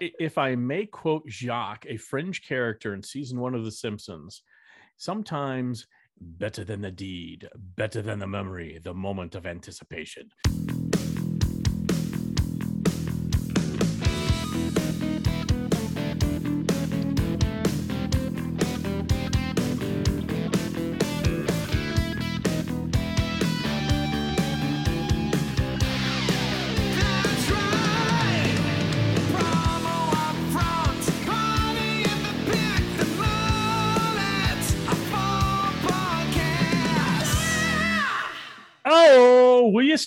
if I may quote Jacques, a fringe character in season one of The Simpsons, sometimes better than the deed, better than the memory, the moment of anticipation.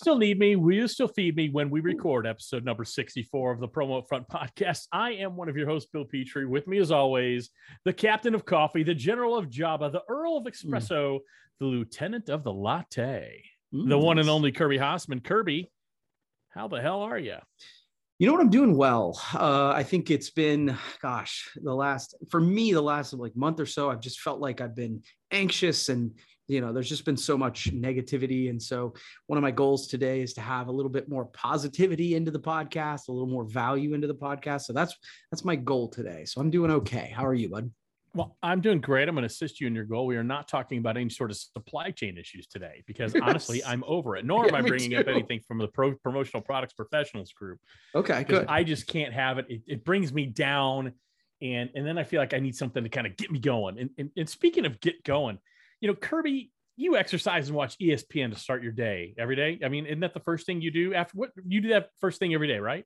Still need me? Will you still feed me when we record episode number 64 of the Promo Front podcast? I am one of your hosts, Bill Petrie. With me, as always, the captain of coffee, the general of Java, the Earl of Espresso, the lieutenant of the latte, the one and only Kirby Hasseman. Kirby, how the hell are you? You know what? I'm doing well. Uh, I think it's been, gosh, the last for me, the last like month or so, I've just felt like I've been anxious and you know, there's just been so much negativity. And so one of my goals today is to have a little bit more positivity into the podcast, a little more value into the podcast. So that's that's my goal today. So I'm doing okay. How are you, bud? Well, I'm doing great. I'm going to assist you in your goal. We are not talking about any sort of supply chain issues today because honestly, I'm over it. Nor am Yeah, I bringing up anything from the pro- promotional products professionals group. Okay, good. I just can't have it. it. It brings me down, and and then I feel like I need something to kind of get me going. And, and and speaking of get going, you know, Kirby, you exercise and watch ESPN to start your day every day. I mean, isn't that the first thing you do after what you do that first thing every day, right?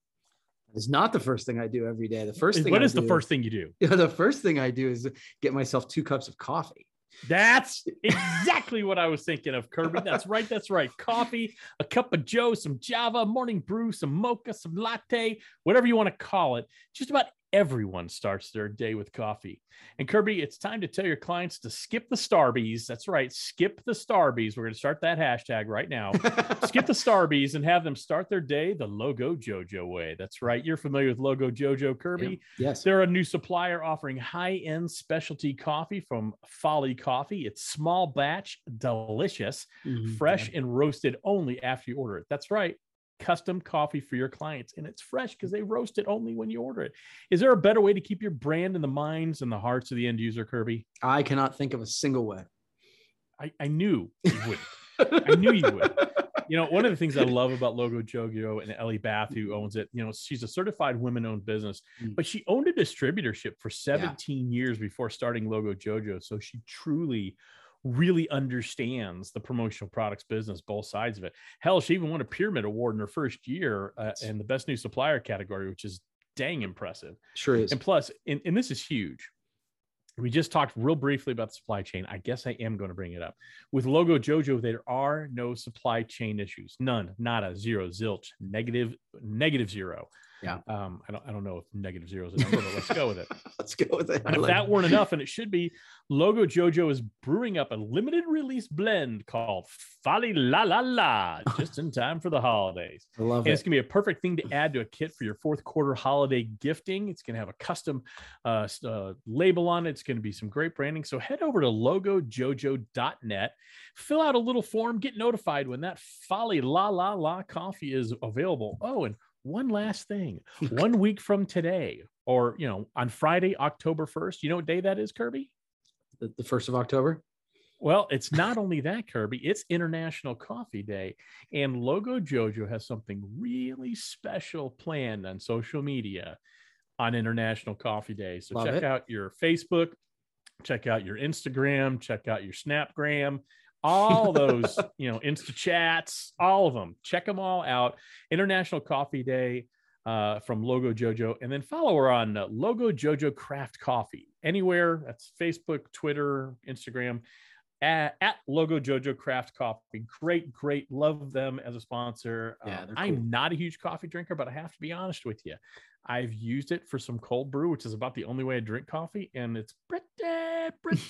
It's not the first thing I do every day. The first thing What I is the first thing you do? Yeah, the first thing I do is get myself two cups of coffee. That's exactly what I was thinking of, Kirby. That's right. That's right. Coffee, a cup of Joe, some Java, morning brew, some mocha, some latte, whatever you want to call it. Just about everyone starts their day with coffee. And Kirby, it's time to tell your clients to skip the Starbies. That's right. Skip the Starbies. We're going to start that hashtag right now. skip the Starbies and have them start their day the Logo Jojo way. That's right. You're familiar with Logo Jojo, Kirby. yes. They're a new supplier offering high end specialty coffee from Folly Coffee. It's small batch, delicious, Mhm. fresh, and roasted only after you order it. That's right. Custom coffee for your clients, and it's fresh because they roast it only when you order it. Is there a better way to keep your brand in the minds and the hearts of the end user, Kirby? I cannot think of a single way. I, I knew you would. I knew you would. You know, one of the things I love about Logo Jojo and Ellie Bath, who owns it, you know, she's a certified women owned business, Mm. but she owned a distributorship for 17 years before starting Logo Jojo. So she truly, really understands the promotional products business, both sides of it. Hell, she even won a Pyramid Award in her first year uh, in the best new supplier category, which is dang impressive. Sure is. And plus, and, and this is huge. We just talked real briefly about the supply chain. I guess I am going to bring it up. With Logo Jojo, there are no supply chain issues. None, nada, zero, zilch, negative, negative zero. Yeah. Um, I don't I don't know if negative zero is a number, but let's go with it. Let's go with it. I And if like that weren't enough, and it should be, Logo Jojo is brewing up a limited release blend called Folly La La La, just in time for the holidays. I love And it's going to be a perfect thing to add to a kit for your fourth quarter holiday gifting. It's going to have a custom uh, uh, label on it. It's going to be some great branding. So head over to logojojo.net, fill out a little form, get notified when that Folly La La La coffee is available. Oh, and one last thing one week from today, or, you know, on Friday, October 1st, you know what day that is, Kirby? The, the first of October. Well, it's not only that, Kirby, it's International Coffee Day. And Logo Jojo has something really special planned on social media on International Coffee Day. So Love check it. out your Facebook, check out your Instagram, check out your Snapgram, all those, you know, Insta chats, all of them. Check them all out. International Coffee Day uh, from Logo Jojo, and then follow her on uh, Logo Jojo Craft Coffee anywhere. That's Facebook, Twitter, Instagram. At, at Logo Jojo Craft Coffee. Great, great. Love them as a sponsor. Yeah, Um, they're I'm not a huge coffee drinker, but I have to be honest with you. I've used it for some cold brew, which is about the only way I drink coffee, and it's pretty, pretty,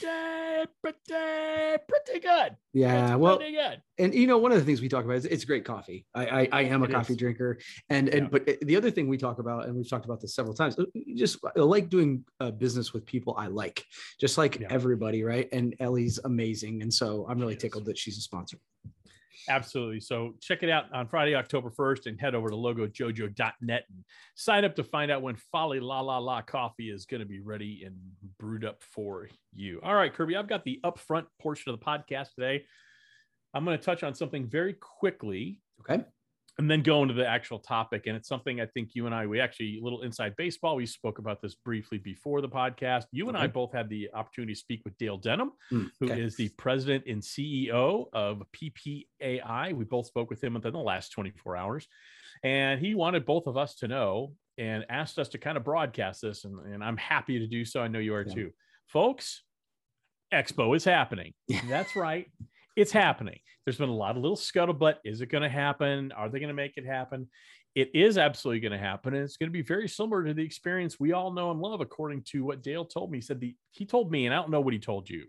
pretty, pretty good. Yeah. It's Well, pretty good. and you know, one of the things we talk about is it's great coffee. I I, I am a It coffee is. drinker, and and Yeah. but the other thing we talk about, and we've talked about this several times, uh, just I like doing uh, business with people I like, just like Yeah. everybody, right? And Ellie's amazing, and so I'm really tickled that she's a sponsor. Absolutely. So check it out on Friday, October 1st, and head over to logojojo.net and sign up to find out when Folly La La La coffee is going to be ready and brewed up for you. All right, Kirby, I've got the upfront portion of the podcast today. I'm going to touch on something very quickly Okay. And then go into the actual topic. And it's something I think you and I, we actually, a little inside baseball, we spoke about this briefly before the podcast. You and I both had the opportunity to speak with Dale Denham, Mm, who is okay. the president and CEO of PPAI. We both spoke with him within the last 24 hours. And he wanted both of us to know and asked us to kind of broadcast this. And, and I'm happy to do so. I know you are Yeah. too. Folks, Expo is happening. That's right. It's happening. There's been a lot of little scuttlebutt. Is it going to happen? Are they going to make it happen? It is absolutely going to happen. And it's going to be very similar to the experience we all know and love, according to what Dale told me. He said the he told me, and I don't know what he told you.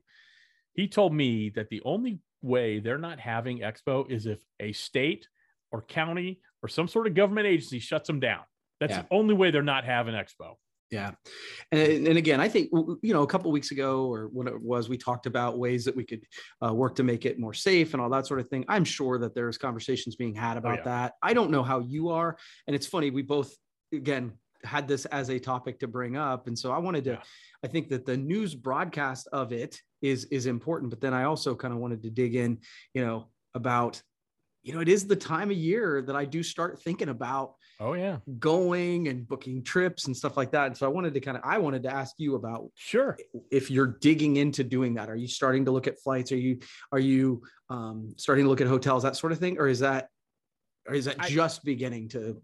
He told me that the only way they're not having Expo is if a state or county or some sort of government agency shuts them down. That's Yeah. the only way they're not having Expo. Yeah. And, and again, I think, you know, a couple weeks ago or when it was, we talked about ways that we could uh, work to make it more safe and all that sort of thing. I'm sure that there's conversations being had about yeah. that. I don't know how you are. And it's funny, we both, again, had this as a topic to bring up. And so I wanted to, Yeah. I think that the news broadcast of it is, is important. But then I also kind of wanted to dig in, you know, about, you know, it is the time of year that I do start thinking about Oh yeah, going and booking trips and stuff like that. And so I wanted to kind of I wanted to ask you about sure. if you're digging into doing that. Are you starting to look at flights? Are you are you um, starting to look at hotels, that sort of thing, or is that or is that I- just beginning to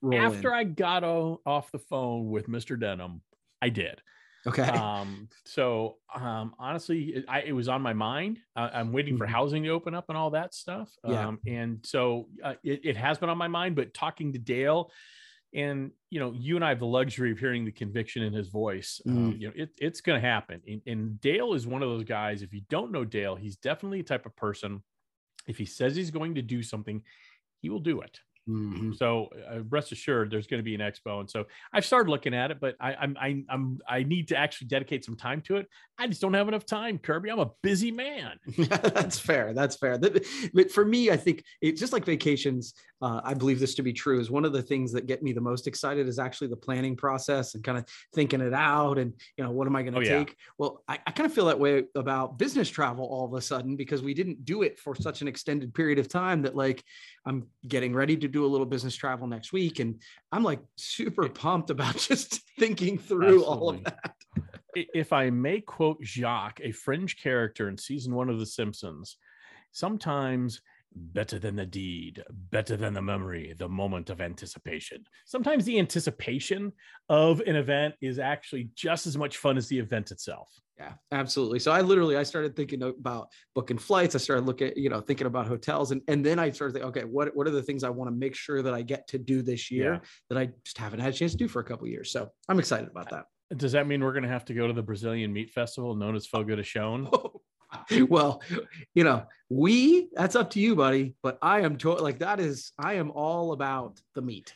roll After in? I got off the phone with Mr. Denham, I did. Okay, um so um honestly it, I, it was on my mind uh, i'm waiting for Mhm. housing to open up and all that stuff Yeah. um and so uh, it, it has been on my mind but talking to dale and you know you and i have the luxury of hearing the conviction in his voice um, Mm. you know it, it's going to happen and, and dale is one of those guys if you don't know dale he's definitely a type of person if he says he's going to do something he will do it Mhm. so uh, rest assured, there's going to be an expo, and so I've started looking at it, but I, I'm I, I'm I need to actually dedicate some time to it. I just don't have enough time, Kirby. I'm a busy man. that's fair. That's fair. But for me, I think it's just like vacations. Uh, I believe this to be true. Is one of the things that get me the most excited is actually the planning process and kind of thinking it out. And you know, what am I going to Oh, yeah. take? Well, I, I kind of feel that way about business travel all of a sudden because we didn't do it for such an extended period of time that like I'm getting ready to do a little business travel next week, and I'm like super pumped about just thinking through all of that. If I may quote Jacques, a fringe character in season one of The Simpsons, sometimes better than the deed, better than the memory, the moment of anticipation. Sometimes the anticipation of an event is actually just as much fun as the event itself. Yeah, absolutely. So I literally I started thinking about booking flights. I started looking, you know, thinking about hotels, and and then I started thinking, okay, what what are the things I want to make sure that I get to do this year Yeah. that I just haven't had a chance to do for a couple of years. So I'm excited about that. Does that mean we're going to have to go to the Brazilian Meat Festival known as Fogo de Chão? Oh, well, you know, we that's up to you, buddy. But I am to- like that is I am all about the meat.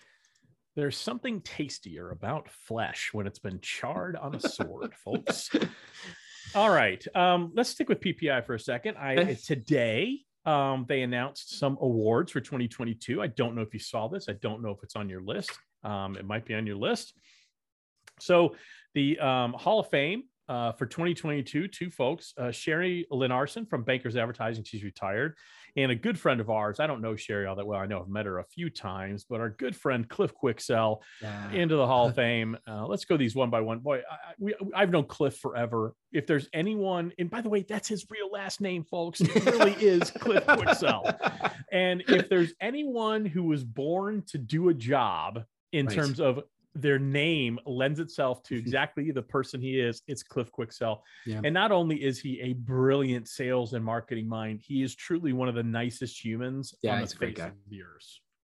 There's something tastier about flesh when it's been charred on a sword, folks. All right. Um, let's stick with PPI for a second. I today um, they announced some awards for 2022. I don't know if you saw this. I don't know if it's on your list. Um, it might be on your list. So the um, Hall of Fame uh, for 2022, two folks, uh, Sherry Linarson from Bankers Advertising, she's retired, and a good friend of ours. I don't know Sherry all that well. I know I've met her a few times, but our good friend Cliff Quicksell Yeah. into the Hall of Fame. Uh, let's go these one by one. Boy, I, we, I've known Cliff forever. If there's anyone, and by the way, that's his real last name, folks. It really is Cliff Quicksell. And if there's anyone who was born to do a job in Right. terms of their name lends itself to mm-hmm. exactly the person he is, it's Cliff Quicksell. Yeah. And not only is he a brilliant sales and marketing mind, he is truly one of the nicest humans Yeah, on the face of the earth.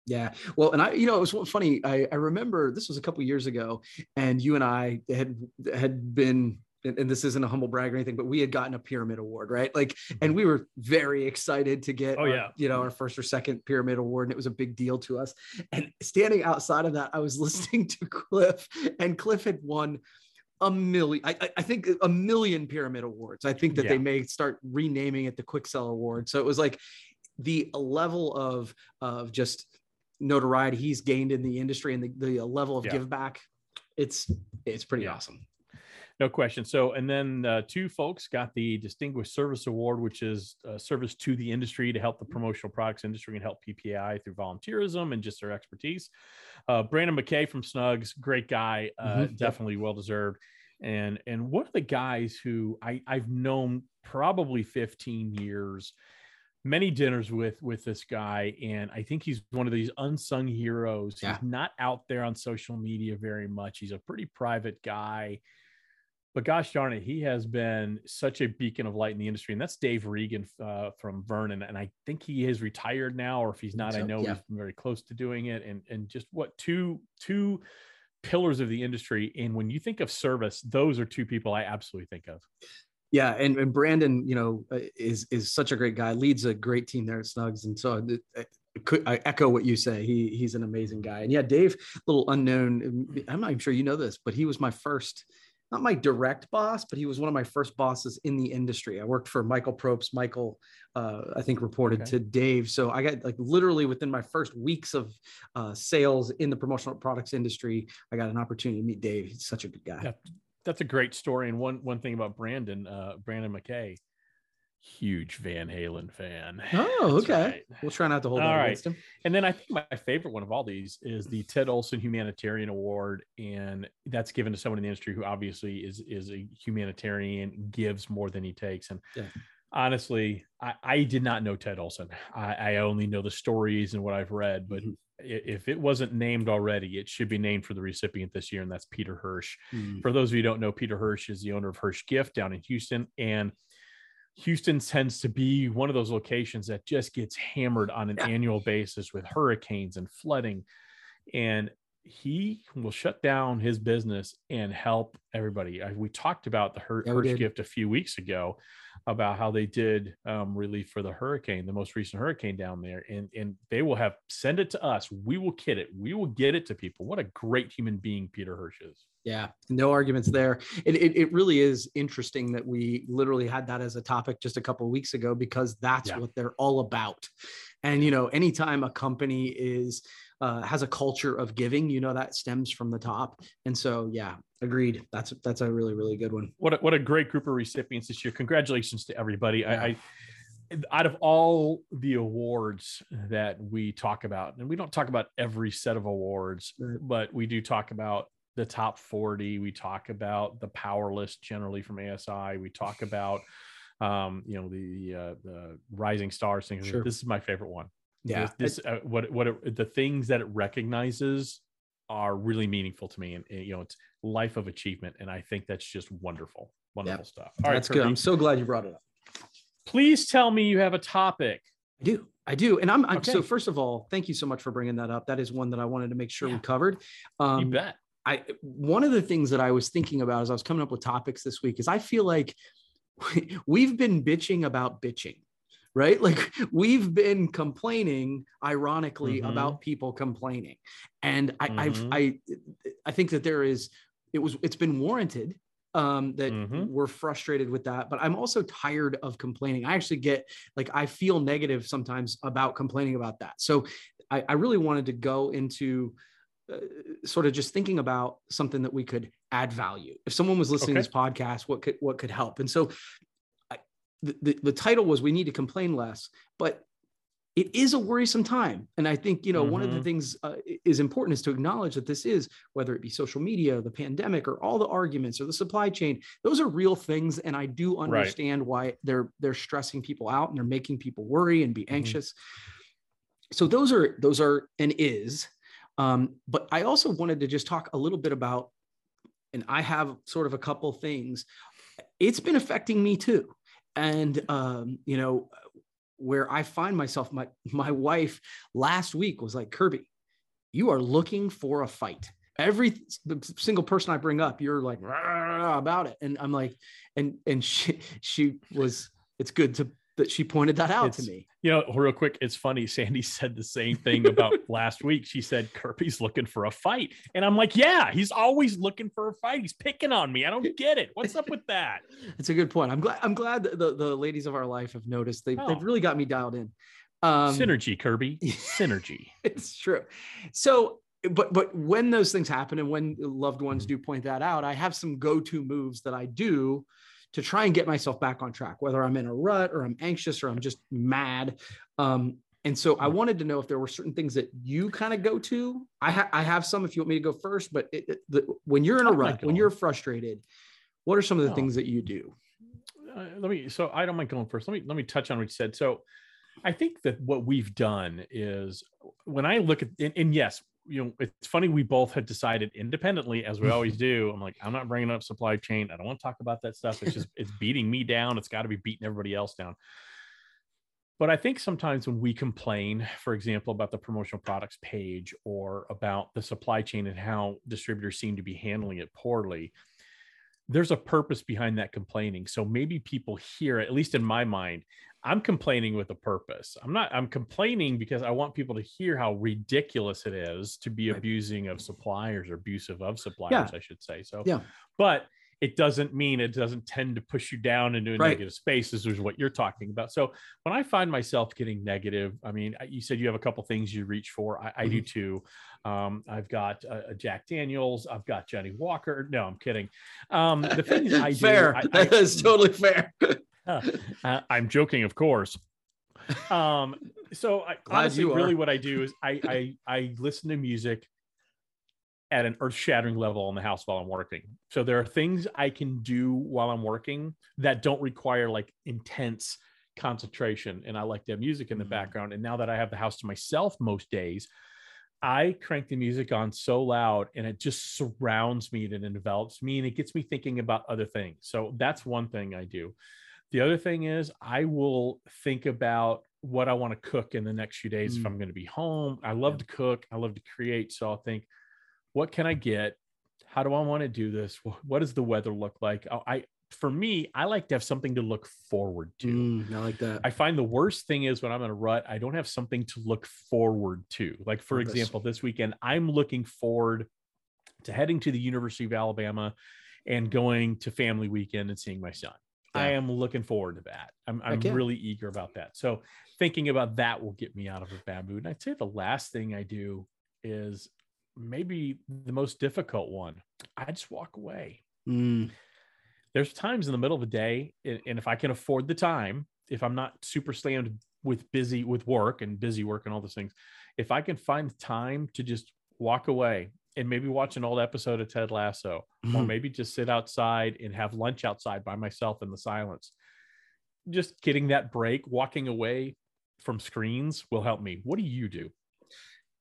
Yeah. Well, and I, you know, it was funny. I, I remember this was a couple years ago, and you and I had had been, and, and this isn't a humble brag or anything, but we had gotten a pyramid award, right? Like, mm-hmm. and we were very excited to get, Oh, our, yeah. you know, our first or second pyramid award, and it was a big deal to us. And standing outside of that, I was listening to Cliff, and Cliff had won a million I, I- I think a million pyramid awards i think that Yeah. they may start renaming it the quick sell award so it was like the level of of just notoriety he's gained in the industry and the, the level of Yeah. give back, it's it's pretty Yeah. awesome. No question. So, and then uh, two folks got the Distinguished Service Award, which is uh, service to the industry to help the promotional products industry and help PPI through volunteerism and just their expertise. Uh, Brandon McKay from Snugz, great guy, uh, Mhm. Definitely well deserved. And and one of the guys who I, I've known probably 15 years, many dinners with with this guy, and I think he's one of these unsung heroes. Yeah. He's not out there on social media very much. He's a pretty private guy but gosh darn it, he has been such a beacon of light in the industry, and that's Dave Regan uh, from Vernon, and I think he is retired now, or if he's not, I know yeah. he's been very close to doing it, and and just what two two pillars of the industry, and when you think of service, those are two people I absolutely think of. Yeah, and, and Brandon, you know, uh, is is such a great guy. Leads a great team there at Snugz, and so I, I, could- I echo what you say. He he's an amazing guy. And yeah, Dave, little unknown. I'm not even sure you know this, but he was my first, not my direct boss, but he was one of my first bosses in the industry. I worked for Michael Probst. Michael, uh, I think, reported Okay. to Dave. So I got like literally within my first weeks of uh, sales in the promotional products industry, I got an opportunity to meet Dave. He's such a good guy. Yeah. That's a great story, and one one thing about Brandon, uh, Brandon McKay, huge Van Halen fan. Oh, okay. right. We'll try not to hold All that right. against him. And then I think my favorite one of all these is the Ted Olson Humanitarian Award, and that's given to someone in the industry who obviously is is a humanitarian, gives more than he takes. And Yeah. honestly, I, I did not know Ted Olson. I, I only know the stories and what I've read, but Mhm. if it wasn't named already, it should be named for the recipient this year, and that's Peter Hirsch. Mm. For those of you who don't know, Peter Hirsch is the owner of Hirsch Gift down in Houston. And Houston tends to be one of those locations that just gets hammered on an annual basis with hurricanes and flooding. And he will shut down his business and help everybody. I, we talked about the Hir- Yeah, Hirsch gift a few weeks ago about how they did um, relief for the hurricane, the most recent hurricane down there. And, and they will have send it to us. We will kit it. We will get it to people. What a great human being Peter Hirsch is. Yeah, no arguments there. It, it, it really is interesting that we literally had that as a topic just a couple of weeks ago because that's Yeah. what they're all about. And you know, anytime a company is uh, has a culture of giving, you know that stems from the top. And so, yeah, agreed. That's that's a really really good one. what a, what a great group of recipients this year. Congratulations to everybody. Yeah. I, I out of all the awards that we talk about, and we don't talk about every set of awards, Right. but we do talk about the top 40. We talk about the power list generally from ASI. We talk about um, you know, the uh, the rising stars thing. Sure. This is my favorite one. Yeah, This, this uh, what what it, the things that it recognizes are really meaningful to me and, and, you know it's life of achievement and i think that's just wonderful wonderful stuff all right that's good. I'm so glad you brought it up. please tell me you have a topic I do. I do. And I'm, I'm so first of all, thank you so much for bringing that up. That is one that I wanted to make sure Yeah. we covered. Um, you bet I one of the things that I was thinking about as I was coming up with topics this week is I feel like we've been bitching about bitching, right? Like we've been complaining, ironically, Mhm. about people complaining, and I Mhm. I've, I I think that there is it was it's been warranted um that Mhm. we're frustrated with that but i'm also tired of complaining i actually get like i feel negative sometimes about complaining about that so i, I really wanted to go into uh, sort of just thinking about something that we could add value. If someone was listening to this podcast, what could what could help? And so, the, the the title was "We Need to Complain Less," but it is a worrisome time. And I think you know one of the Mhm. things uh, is important is to acknowledge that this is whether it be social media, the pandemic, or all the arguments or the supply chain. Those are real things, and I do Right. understand why they're they're stressing people out and they're making people worry and be Mhm. anxious. So those are those are and is. Um, but I also wanted to just talk a little bit about, and I have sort of a couple things. It's been affecting me too, and um, you know, where I find myself, my my wife last week was like, Kirby, you are looking for a fight. Every single person I bring up, you're like about it, and I'm like, and and she she was. It's good to that she pointed that out to me. you know real quick it's funny sandy said the same thing about last week she said kirby's looking for a fight and i'm like yeah he's always looking for a fight he's picking on me i don't get it what's up with that It's a good point. I'm glad. I'm glad that the, the ladies of our life have noticed. They, Oh. They've really got me dialed in. Um, Synergy, Kirby. Synergy. it's true. So, but but when those things happen and when loved ones Mhm. do point that out, I have some go-to moves that I do to try and get myself back on track, whether I'm in a rut or I'm anxious or I'm just mad. Um, and so I wanted to know if there were certain things that you kind of go to. I, ha- I have some if you want me to go first, but it, it- the, when you're in a rut, when you're frustrated, what are some of the Oh. things that you do? uh, let me so i don't mind going first let me let me touch on what you said so i think that what we've done is when i look at and, and yes you know it's funny we both had decided independently as we always do. I'm like i'm not bringing up supply chain. I don't want to talk about that stuff. It's just it's beating me down. It's got to be beating everybody else down. But i think sometimes when we complain for example about the promotional products page or about the supply chain and how distributors seem to be handling it poorly there's a purpose behind that complaining. So maybe people hear, at least in my mind, I'm complaining with a purpose. I'm not, I'm complaining because I want people to hear how ridiculous it is to be Right. abusing of suppliers or abusive of suppliers, I should say. So, Yeah. but it doesn't mean it doesn't tend to push you down into a Right. negative space, is is what you're talking about. So when I find myself getting negative, I mean, you said you have a couple things you reach for. I, I do too. Um, I've got a, a Jack Daniels. I've got Johnny Walker. No, I'm kidding. Um, the things I do, fair. I- I- that is totally fair. uh, I'm joking, of course. Um, so I, honestly, really, what I do is I, I I listen to music at an earth-shattering level in the house while I'm working. So there are things I can do while I'm working that don't require like intense concentration, and I like to have music in the Mhm. background. And now that I have the house to myself most days, I crank the music on so loud and it just surrounds me and it envelops me and it gets me thinking about other things. So that's one thing I do. The other thing is I will think about what I want to cook in the next few days if Mm. I'm going to be home. I love to cook, I love to create. So I'll think, what can I get? How do I want to do this? Wh- What does the weather look like? I, I for me, I like to have something to look forward to. Mm, I like that. I find the worst thing is when I'm in a rut, I don't have something to look forward to. Like, for Purpose. example, this weekend, I'm looking forward to heading to the University of Alabama and going to family weekend and seeing my son. I am looking forward to that. I'm, I'm really eager about that. So, thinking about that will get me out of a bad mood. And I'd say the last thing I do is maybe the most difficult one. I just walk away Mm, there's times in the middle of the day and, and if i can afford the time if i'm not super slammed with busy with work and busy work and all those things if i can find time to just walk away and maybe watch an old episode of ted lasso or Mhm. maybe just sit outside and have lunch outside by myself in the silence just getting that break walking away from screens will help me what do you do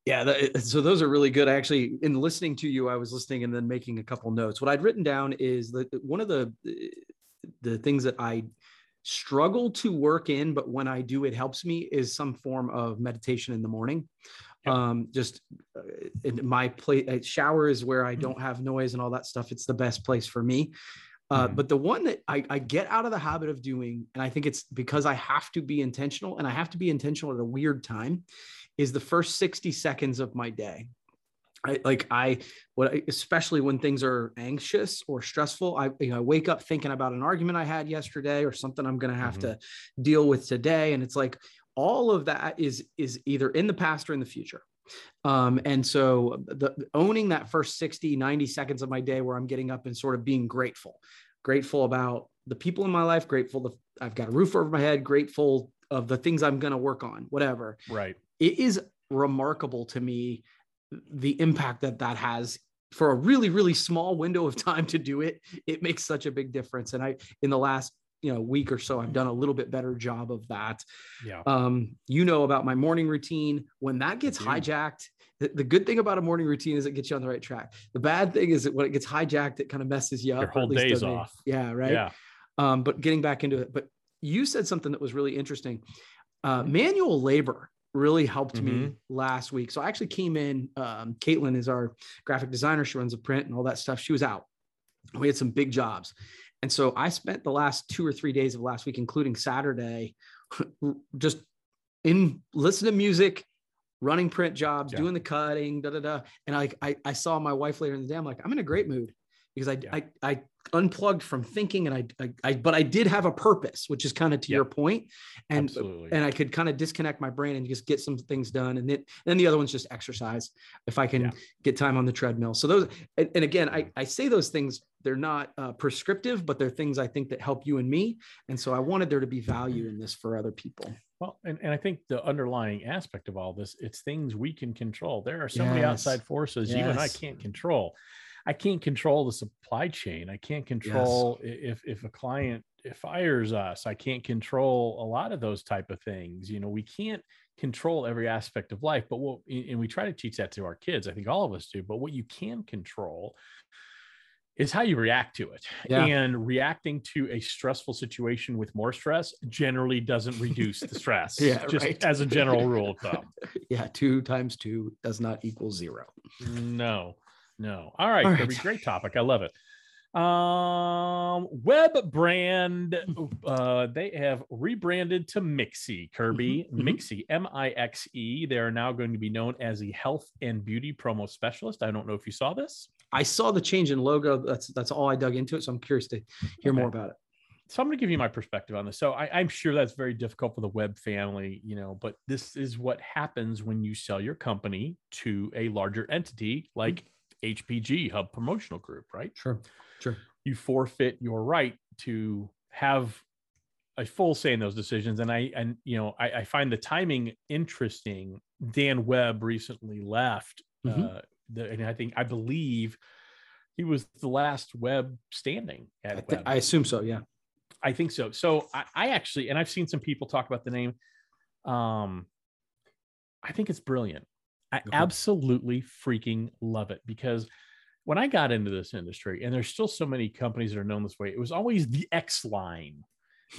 Yeah, that, so those are really good. Actually, in listening to you, I was listening and then making a couple notes. What I'd written down is that one of the the things that I struggle to work in, but when I do, it helps me is some form of meditation in the morning. Um, just uh, in my place, shower is where I don't have noise and all that stuff. It's the best place for me. Uh, Mhm. But the one that I, I get out of the habit of doing, and I think it's because I have to be intentional, and I have to be intentional at a weird time, is the first 60 seconds of my day. I like I what I, especially when things are anxious or stressful. I you know I wake up thinking about an argument I had yesterday or something I'm gonna have Mhm. to deal with today. And it's like all of that is is either in the past or in the future. Um, and so the owning that first 60, 90 seconds of my day where I'm getting up and sort of being grateful, grateful about the people in my life, grateful that I've got a roof over my head, grateful of the things I'm gonna work on, whatever. Right. It is remarkable to me the impact that that has for a really really small window of time to do it. It makes such a big difference. And i in the last you know a week or so i've done a little bit better job of that yeah um you know about my morning routine when that gets hijacked the, the good thing about a morning routine is it gets you on the right track the bad thing is that when it gets hijacked it kind of messes you up Your whole day's off. yeah right yeah um, but getting back into it, but you said something that was really interesting. Uh, manual labor really helped me Mhm. last week. So I actually came in. Um, Caitlin is our graphic designer. She runs a print and all that stuff. She was out. We had some big jobs. And so I spent the last two or three days of last week, including Saturday, just in listen to music, running print jobs, Yeah. doing the cutting, da da da. And I, I I saw my wife later in the day. I'm like, I'm in a great mood. Because I, Yeah. I I unplugged from thinking and I, I I but I did have a purpose, which is kind of to Yeah. your point, and Absolutely. and I could kind of disconnect my brain and just get some things done. And then, then the other one's just exercise. If I can Yeah. get time on the treadmill. So those, and, and again, I, I say those things, they're not uh, prescriptive, but they're things I think that help you and me. And so I wanted there to be value in this for other people. Well, and, and I think the underlying aspect of all this, it's things we can control. There are so many outside forces you and I can't control. I can't control the supply chain. I can't control i- if if a client fires us. I can't control a lot of those type of things. You know, we can't control every aspect of life, but what and we try to teach that to our kids. I think all of us do. But what you can control is how you react to it. Yeah. And reacting to a stressful situation with more stress generally doesn't reduce the stress. Yeah, just right. as a general rule of thumb. Yeah. Two times two does not equal zero. No, no. All right, All Kirby, great topic. I love it. Um, Webb brand, uh, they have rebranded to Mixie, Kirby, mhm. Mixie, M I X E. They are now going to be known as the health and beauty promo specialist. I don't know if you saw this. I saw the change in logo. That's, that's all I dug into it. So I'm curious to hear Okay. more about it. so I'm going to give you my perspective on this. So I, I'm sure that's very difficult for the Webb family, you know, but this is what happens when you sell your company to a larger entity like HPG Hub Promotional Group, right? Sure. Sure. You forfeit your right to have a full say in those decisions. And I and you know I, I find the timing interesting. Dan Webb recently left, Mhm. uh, the, and I think I believe he was the last Webb standing I, at thi- Webb. I assume so. Yeah. I think so. So I, I actually, and I've seen some people talk about the name. Um, I think it's brilliant. I Okay. absolutely freaking love it because when I got into this industry, and there's still so many companies that are known this way, it was always the X line,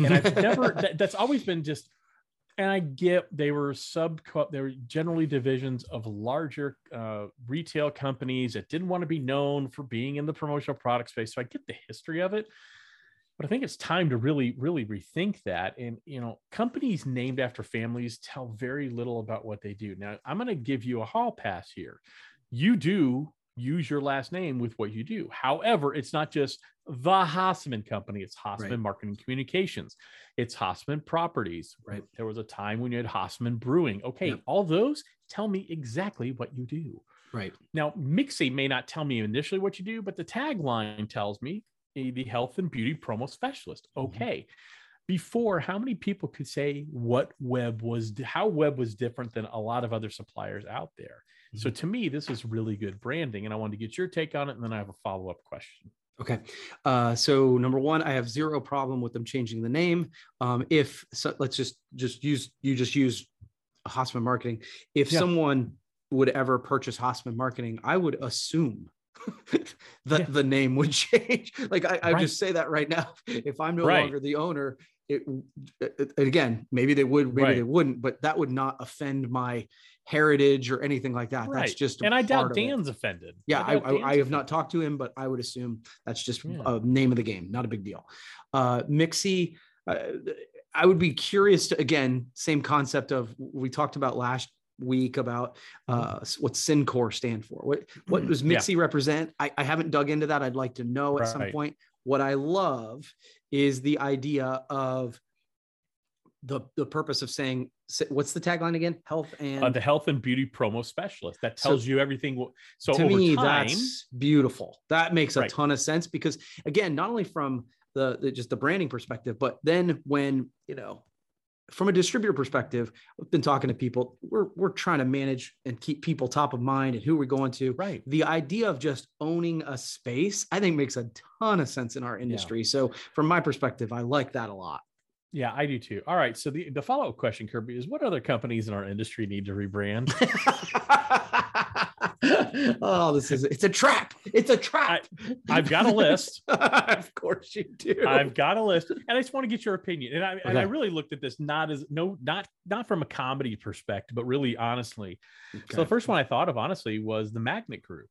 and I've never. That, that's always been just. And I get they were sub. They were generally divisions of larger uh, retail companies that didn't want to be known for being in the promotional product space. So I get the history of it but I think it's time to really, really rethink that. And you know, companies named after families tell very little about what they do. Now, I'm going to give you a hall pass here. You do use your last name with what you do. However, it's not just the Hasseman Company; it's Hasseman Right. Marketing Communications, it's Hasseman Properties. Right. There was a time when you had Hasseman Brewing. Okay, Yep. all those tell me exactly what you do. Right. Now, Mixie may not tell me initially what you do, but the tagline tells me the health and beauty promo specialist. Mhm. Okay. Before, how many people could say what Webb was, how Webb was different than a lot of other suppliers out there? So to me, this is really good branding, and I wanted to get your take on it, and then I have a follow up question. Okay. Uh, so number one, I have zero problem with them changing the name. Um, if so, let's just just use you just use Hasseman Marketing. If Yeah. someone would ever purchase Hasseman Marketing, I would assume that Yeah. the name would change. Like I, I Right. just say that right now. If I'm no Right. longer the owner, it, it again maybe they would, maybe they wouldn't, but that would not offend my heritage or anything like that. That's just And I doubt it. Dan's offended. Yeah, I, I, Dan's I have not talked to him, but I would assume that's just Yeah. a name of the game, not a big deal. Uh, Mixie, uh, I would be curious to again, same concept of we talked about last week about uh, what Syncor stand for. What what does Mm-hmm. Yeah. Represent? I, I haven't dug into that. I'd like to know at some point. What I love is the idea of the the purpose of saying what's the tagline again? Health and Uh, the health and beauty promo specialist that So- tells you everything. So to me time, that's beautiful that makes a Right. ton of sense because again not only from the, the just the branding perspective but then when you know from a distributor perspective i've been talking to people we're we're trying to manage and keep people top of mind and who we're going to right? the idea of just owning a space i think makes a ton of sense in our industry so from my perspective i like that a lot Yeah, I do too. All right. So the, the follow up question, Kirby, is what other companies in our industry need to rebrand? oh this is it's a trap it's a trap I've got a list. of course you do I've got a list, and I just want to get your opinion. And I, and I really looked at this not as no, not not from a comedy perspective, but really honestly. So the first one I thought of honestly was the Magnet Group.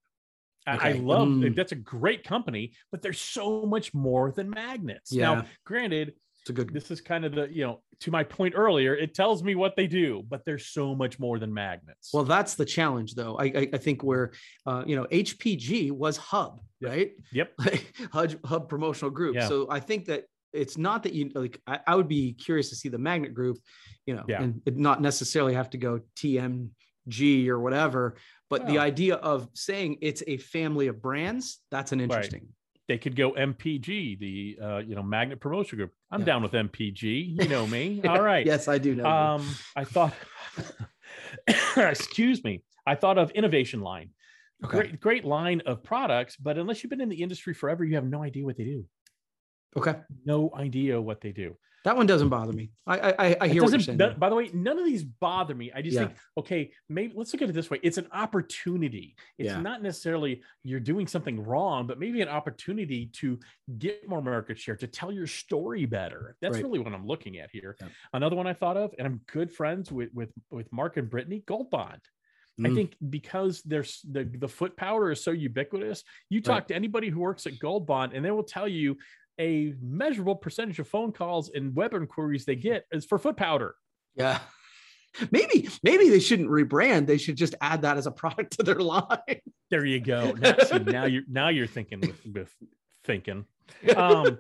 I, I love Mm. that's a great company, but there's so much more than magnets. Yeah. Now, granted, It's a good. this is kind of the you know to my point earlier it tells me what they do but there's so much more than magnets Well, that's the challenge, though. I I, I think where uh, you know HPG was Hub, Yep. right? yep Hub, Hub Promotional Group. Yeah. So I think that it's not that you like. I, I would be curious to see the Magnet Group, you know, Yeah. and not necessarily have to go TMG or whatever. But the idea of saying it's a family of brands, that's an interesting. They could go mpg the uh, you know magnet promotion group. I'm Yeah. down with mpg you know me. All right. Yes, I do know. um i thought excuse me. I thought of innovation line. Okay. great great line of products but unless you've been in the industry forever you have no idea what they do Okay. no idea what they do That one doesn't bother me. I I, I- hear what you're saying. that- by the way, none of these bother me. I just Yeah. think, okay, maybe let's look at it this way. It's an opportunity. It's Yeah. not necessarily you're doing something wrong, but maybe an opportunity to get more market share, to tell your story better. That's Right. really what I'm looking at here. Yeah. Another one I thought of, and I'm good friends with with with Mark and Brittany, Gold Bond. I Mm. think because there's the the foot powder is so ubiquitous. You talk Right. to anybody who works at Gold Bond, and they will tell you a measurable percentage of phone calls and web inquiries they get is for foot powder. Yeah. Maybe maybe they shouldn't rebrand. They should just add that as a product to their line. There you go. Now, see, now you're now you're thinking with, with thinking. Um,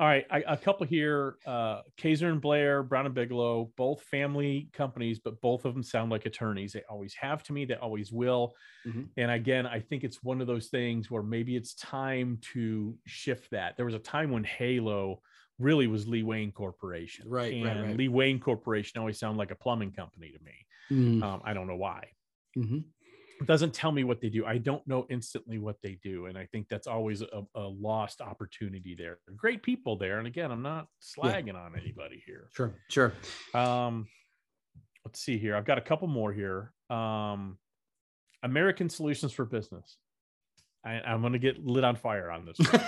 all right, I, a couple here. Uh, Kaeser and Blair, Brown and Bigelow, both family companies, but both of them sound like attorneys. They always have to me. They always will. Mhm. And again, I think it's one of those things where maybe it's time to shift that. There was a time when Halo really was Lee Wayne Corporation, Right, And right, right. Lee Wayne Corporation always sounded like a plumbing company to me. Mm, Um, I don't know why mhm. Doesn't tell me what they do. I don't know instantly what they do. And I think that's always a, a lost opportunity there. Great people there. And again, I'm not slagging on anybody here. Sure, sure. Um, let's see here. I've got a couple more here. Um, American Solutions for Business. I, I'm going to get lit on fire on this. one.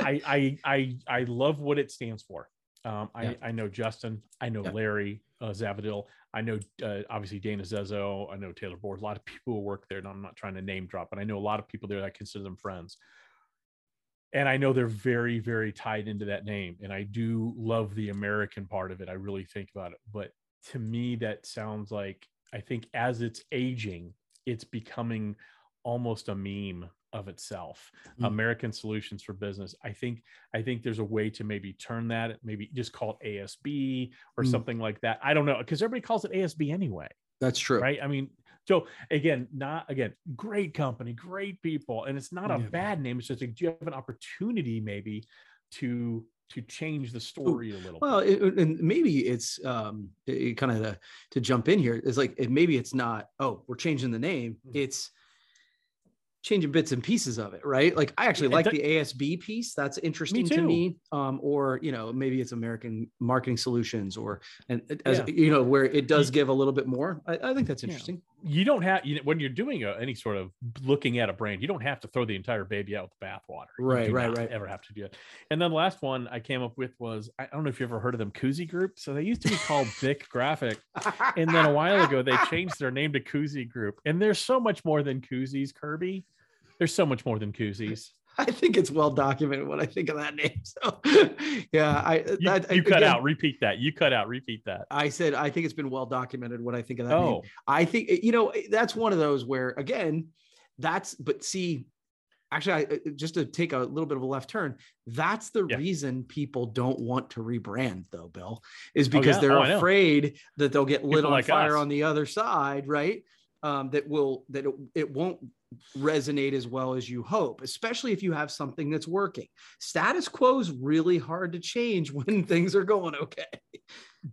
I, I I I love what it stands for. Um, I Yeah. I know Justin. I know Yeah. Larry uh, Zavadil. I know uh, obviously Dana Zezo. I know Taylor Board. A lot of people who work there. And I'm not trying to name drop, but I know a lot of people there that consider them friends. And I know they're very very tied into that name. And I do love the American part of it. I really think about it. But to me, that sounds like I think as it's aging, it's becoming almost a meme of itself. Mm. American Solutions for Business. I think I think there's a way to maybe turn that, maybe just call it ASB or Mm. something like that. I don't know because everybody calls it ASB anyway, That's true. right? I mean, so again, not again, great company, great people, and it's not a Yeah. bad name. It's just like, do you have an opportunity maybe to to change the story a little? Well, it, and maybe it's um it, kind of to, to jump in here is like it, maybe it's not oh we're changing the name Mhm. it's changing bits and pieces of it right like i actually Yeah, like the asb piece that's interesting to me um or you know maybe it's american marketing solutions or and as Yeah. you know where it does give a little bit more i, I think that's Yeah. interesting you don't have you know, when you're doing a, any sort of looking at a brand, you don't have to throw the entire baby out with the bathwater. Right, right, right. Ever have to do it. And then the last one I came up with was I don't know if you ever heard of them, Koozie Group. So they used to be called BIC Graphic, and then a while ago they changed their name to Koozie Group. And there's so much more than koozies, Kirby. There's so much more than koozies. i think it's well documented when i think of that name so yeah i You, that, you cut again, out. Repeat that. You cut out. Repeat that. I said I think it's been well documented when I think of that name. Oh, I think you know that's one of those where again, that's but see, actually, I uh, just to take a little bit of a left turn, that's the Yeah. reason people don't want to rebrand, though. Bill is because yeah. they're Oh, afraid that they'll get lit People on like fire us. on the other side, right? Um, that will that it, it won't resonate as well as you hope, especially if you have something that's working. Status quo is really hard to change when things are going okay.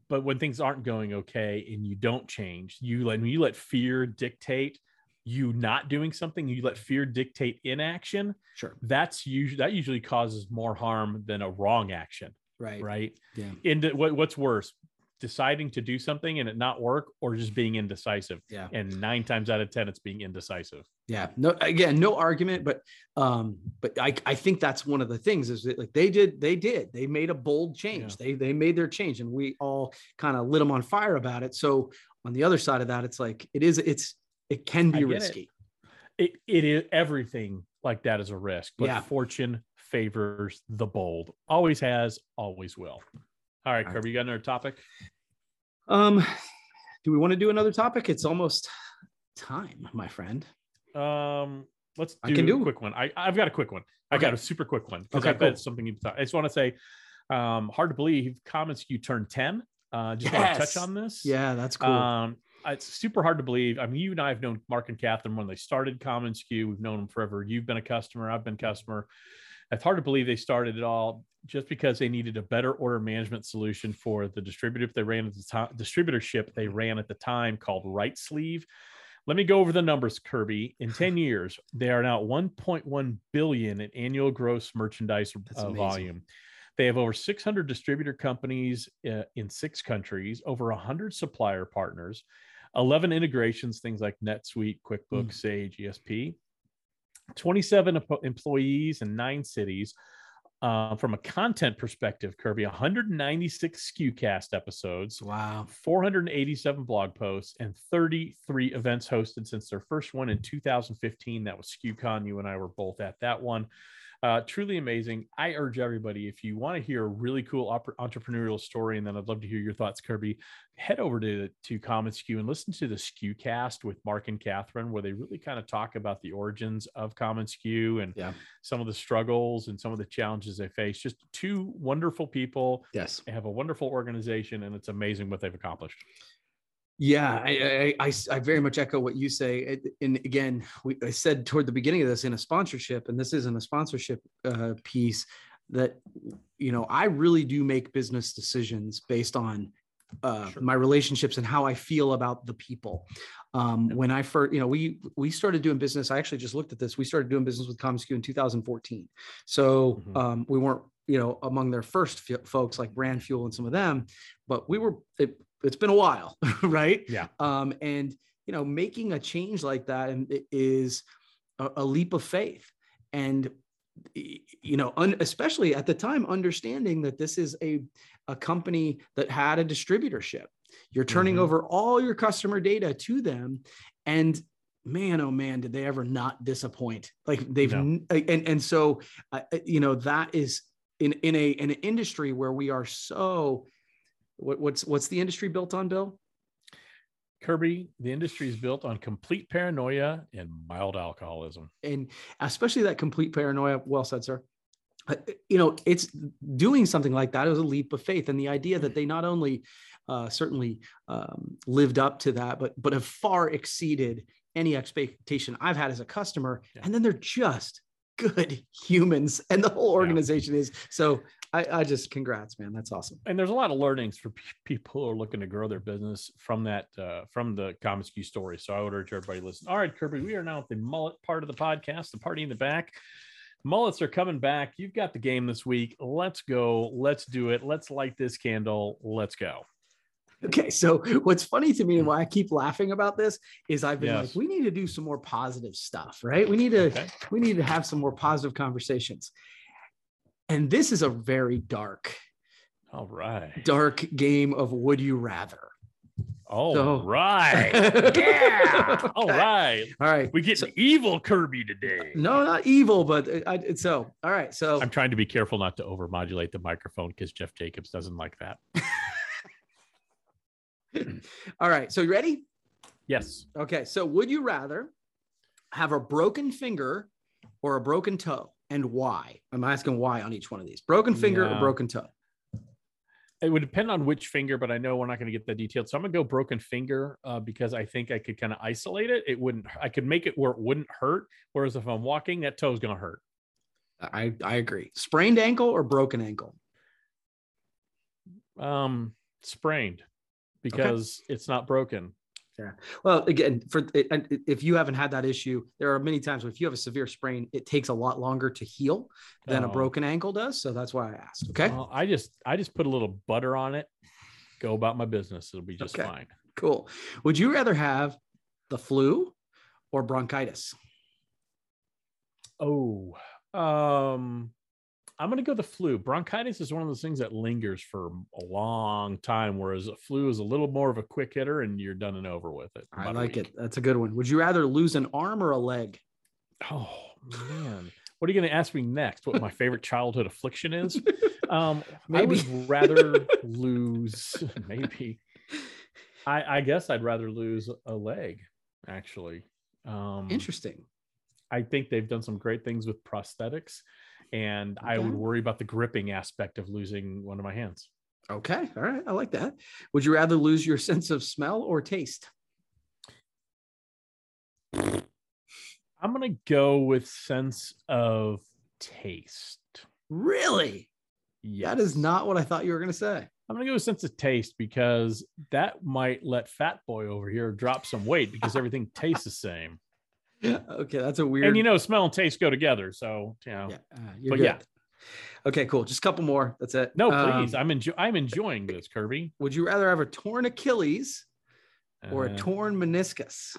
but when things aren't going okay and you don't change, you let when you let fear dictate you not doing something, you let fear dictate inaction. Sure. That's usually that usually causes more harm than a wrong action, Right. right? Yeah. And uh, what, what's worse, deciding to do something and it not work, or just being indecisive. Yeah. And nine times out of ten, it's being indecisive. Yeah. No, again, no argument, but um, but I, I think that's one of the things is that like they did, they did, they made a bold change. They they made their change and we all kind of lit them on fire about it. So on the other side of that, it's like it is, it's it can be get it. risky. it, it is everything like that is a risk, but Yeah. fortune favors the bold. Always has, always will. All right, All right. Kirby, you got another topic? Um, do we want to do another topic? It's almost time, my friend. Um, let's do, I can do a quick one. I, I've got a quick one. I got a super quick one because Okay, I bet cool. something you've thought. I just want to say, um, hard to believe commonsku turned 10. Uh, just want to touch on this. Yeah, that's cool. Um, it's super hard to believe. I mean, you and I have known Mark and Catherine when they started commonsku. We've known them forever. You've been a customer. I've been a customer. It's hard to believe they started it all just because they needed a better order management solution for the distributor they ran at the time, distributorship they ran at the time called Rightsleeve. Let me go over the numbers, Kirby. In 10 years, they are now 1.1 billion in annual gross merchandise uh, volume. They have over 600 distributor companies uh, in six countries, over 100 supplier partners, 11 integrations, things like NetSuite, QuickBooks, Sage, ESP, 27 employees in nine cities. Uh, from a content perspective, Kirby, 196 SKUcast episodes, wow. 487 blog posts, and 33 events hosted since their first one in 2015. That was SKUCon. You and I were both at that one. Uh, truly amazing. I urge everybody, if you want to hear a really cool oper- entrepreneurial story, and then I'd love to hear your thoughts, Kirby, head over to, to commonsku and listen to the SKUcast with Mark and Catherine, where they really kind of talk about the origins of commonsku and Yeah. some of the struggles and some of the challenges they face. Just two wonderful people. Yes. They have a wonderful organization, and it's amazing what they've accomplished. Yeah, I, I, I, I very much echo what you say. And again, we, I said toward the beginning of this in a sponsorship, and this isn't a sponsorship uh, piece, that, you know, I really do make business decisions based on uh, Sure. my relationships and how I feel about the people. Um. When I first, you know, we we started doing business. I actually just looked at this. We started doing business with commonsku in 2014. So Mhm. um, we weren't, you know, among their first f- folks like Brand Fuel and some of them, but we were. It, it's been a while, right? Yeah. Um, and you know, making a change like that is a, a leap of faith, and you know, un, especially at the time, understanding that this is a a company that had a distributorship. You're turning Mhm. over all your customer data to them, and man, oh man, did they ever not disappoint? Like they've No. and and so uh, you know that is in in a in an industry where we are so what, what's what's the industry built on, Bill? Kirby, the industry is built on complete paranoia and mild alcoholism. and especially that complete paranoia. Well said, sir. Uh, You know, it's doing something like that is a leap of faith, and the idea that they not only uh, certainly um, lived up to that, but but have far exceeded any expectation I've had as a customer, Yeah. and then they're just good humans, and the whole Yeah. organization is. So I, I just congrats, man. That's awesome. And there's a lot of learnings for pe- people who are looking to grow their business from that, uh, from the SKU story. So I would urge everybody to listen. All right, Kirby, we are now at the mullet part of the podcast, the party in the back. Mullets are coming back. You've got the game this week. Let's go. Let's do it. Let's light this candle. Let's go. Okay, so what's funny to me and why I keep laughing about this is I've been Yes. like, we need to do some more positive stuff, right? We need to Okay. we need to have some more positive conversations. And this is a very dark, All right. dark game of would you rather. All So- right. Yeah. All right. All right. We get So- evil Kirby today. No, not evil, but uh, I, I- so all right. So I'm trying to be careful not to overmodulate the microphone because Jeff Jacobs doesn't like that. all right. So you ready? Yes. Okay. So would you rather have a broken finger or a broken toe? And why? I'm asking why on each one of these. Broken finger Yeah. or broken toe? It would depend on which finger, but I know we're not going to get that detailed. So I'm gonna go broken finger uh, because I think I could kind of isolate it. It wouldn't. I could make it where it wouldn't hurt. Whereas if I'm walking, that toe's gonna hurt. I, I agree. Sprained ankle or broken ankle? Um, sprained because it's not broken. Yeah. Well, again, for if you haven't had that issue, there are many times if you have a severe sprain, it takes a lot longer to heal than a Oh. broken ankle does. So that's why I asked. Okay, Well, I just I just put a little butter on it. Go about my business. It'll be just Okay. fine. cool. Would you rather have the flu or bronchitis? Oh, um, I'm going to go the flu. Bronchitis is one of those things that lingers for a long time, whereas a flu is a little more of a quick hitter and you're done and over with it. I like it. That's a good one. Would you rather lose an arm or a leg? Oh man, what are you going to ask me next? What my favorite childhood affliction is? Um, I Maybe. would rather lose. Maybe. I, I guess I'd rather lose a leg. Actually, um, Interesting. I think they've done some great things with prosthetics, and I would worry about the gripping aspect of losing one of my hands. Okay. All right. I like that. Would you rather lose your sense of smell or taste? I'm gonna go with sense of taste. Really? That is not what I thought you were going to say. I'm gonna go with sense of taste because that might let Fat Boy over here drop some weight because everything tastes the same. okay. That's a weird. And you know, smell and taste go together. So you know, yeah, uh, but good. yeah. Okay, cool. Just a couple more. That's it. no, Um, please. I'm enjoy. I'm enjoying this, Kirby. would you rather have a torn Achilles or a Uh, torn meniscus?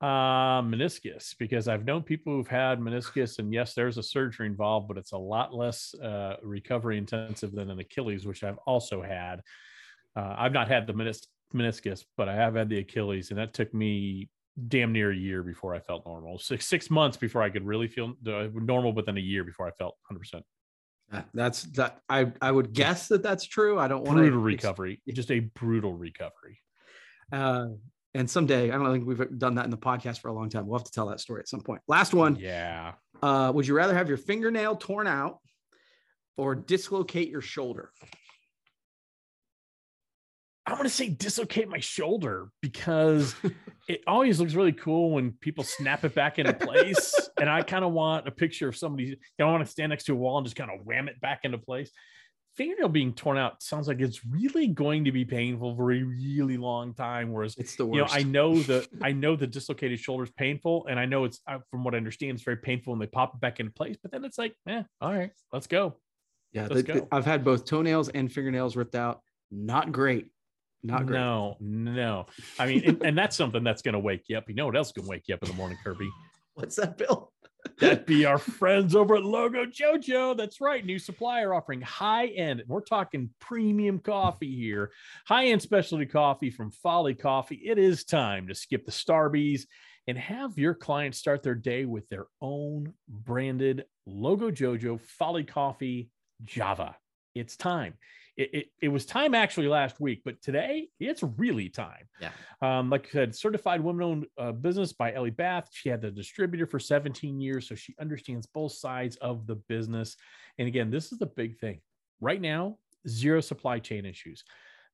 Uh, meniscus, because I've known people who've had meniscus, and yes, there's a surgery involved, but it's a lot less uh, recovery intensive than an Achilles, which I've also had. Uh, I've not had the menis- meniscus, but I have had the Achilles, and that took me damn near a year before I felt normal. Six six months before I could really feel uh, normal, but then a year before I felt 100 percent Uh, That's that. I I would guess that that's true. I don't want brutal to recovery, just a brutal recovery. Uh, and someday, I don't think we've done that in the podcast for a long time. We'll have to tell that story at some point. Last one. Yeah, Uh, would you rather have your fingernail torn out or dislocate your shoulder? I'm gonna say dislocate my shoulder because it always looks really cool when people snap it back into place. and I kind of want a picture of somebody. You know, I want to stand next to a wall and just kind of wham it back into place. Fingernail being torn out sounds like it's really going to be painful for a really long time. Whereas, It's the worst. you know. I know the I know the dislocated shoulder is painful, and I know it's from what I understand, it's very painful when they pop it back into place. But then it's like, eh, all right, let's go. yeah, the- the- I've had both toenails and fingernails ripped out. Not great. Not great. No, no. I mean, and, and that's something that's going to wake you up. You know what else can wake you up in the morning, Kirby? What's that, Bill? That'd be our friends over at Logojojo. That's right. New supplier offering high end. We're talking premium coffee here. High end specialty coffee from Folly Coffee. It is time to skip the Starbies and have your clients start their day with their own branded Logojojo Folly Coffee Java. It's time. It, it, it was time actually last week, but today it's really time. Yeah. Um, like I said, certified women owned uh, business by Ellie Bath. She had the distributor for 17 years, so she understands both sides of the business. And again, this is the big thing right now zero supply chain issues.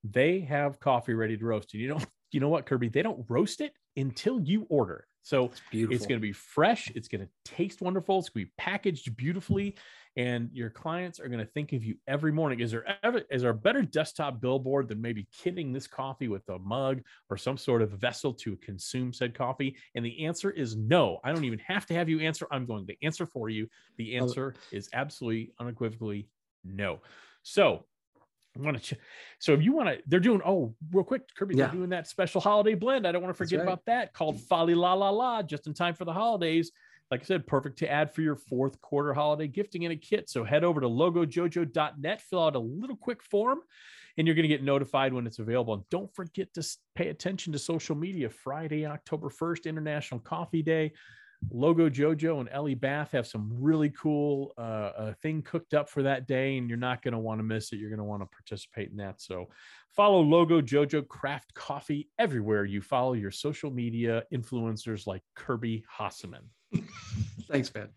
They have coffee ready to roast. And you know, you know what, Kirby? They don't roast it until you order. So It's it's going to be fresh. It's going to taste wonderful. It's going to be packaged beautifully, and your clients are going to think of you every morning. Is there ever is there a better desktop billboard than maybe kidding this coffee with a mug or some sort of vessel to consume said coffee? And the answer is no. I don't even have to have you answer. I'm going to answer for you. The answer is absolutely unequivocally no. So I want to. Ch- so if you want to, they're doing. Oh, real quick, Kirby, Yeah. they're doing that special holiday blend. I don't want to forget right. about that called Folly La La La, just in time for the holidays. Like I said, perfect to add for your fourth quarter holiday gifting in a kit. So head over to logojojo.net, fill out a little quick form, and you're going to get notified when it's available. And don't forget to pay attention to social media. Friday, October 1st, International Coffee Day. Logojojo and Ellie Bath have some really cool uh, uh, thing cooked up for that day, and you're not going to want to miss it. You're going to want to participate in that. So, follow Logojojo Craft Coffee everywhere you follow your social media influencers like Kirby Hasseman. Thanks, man.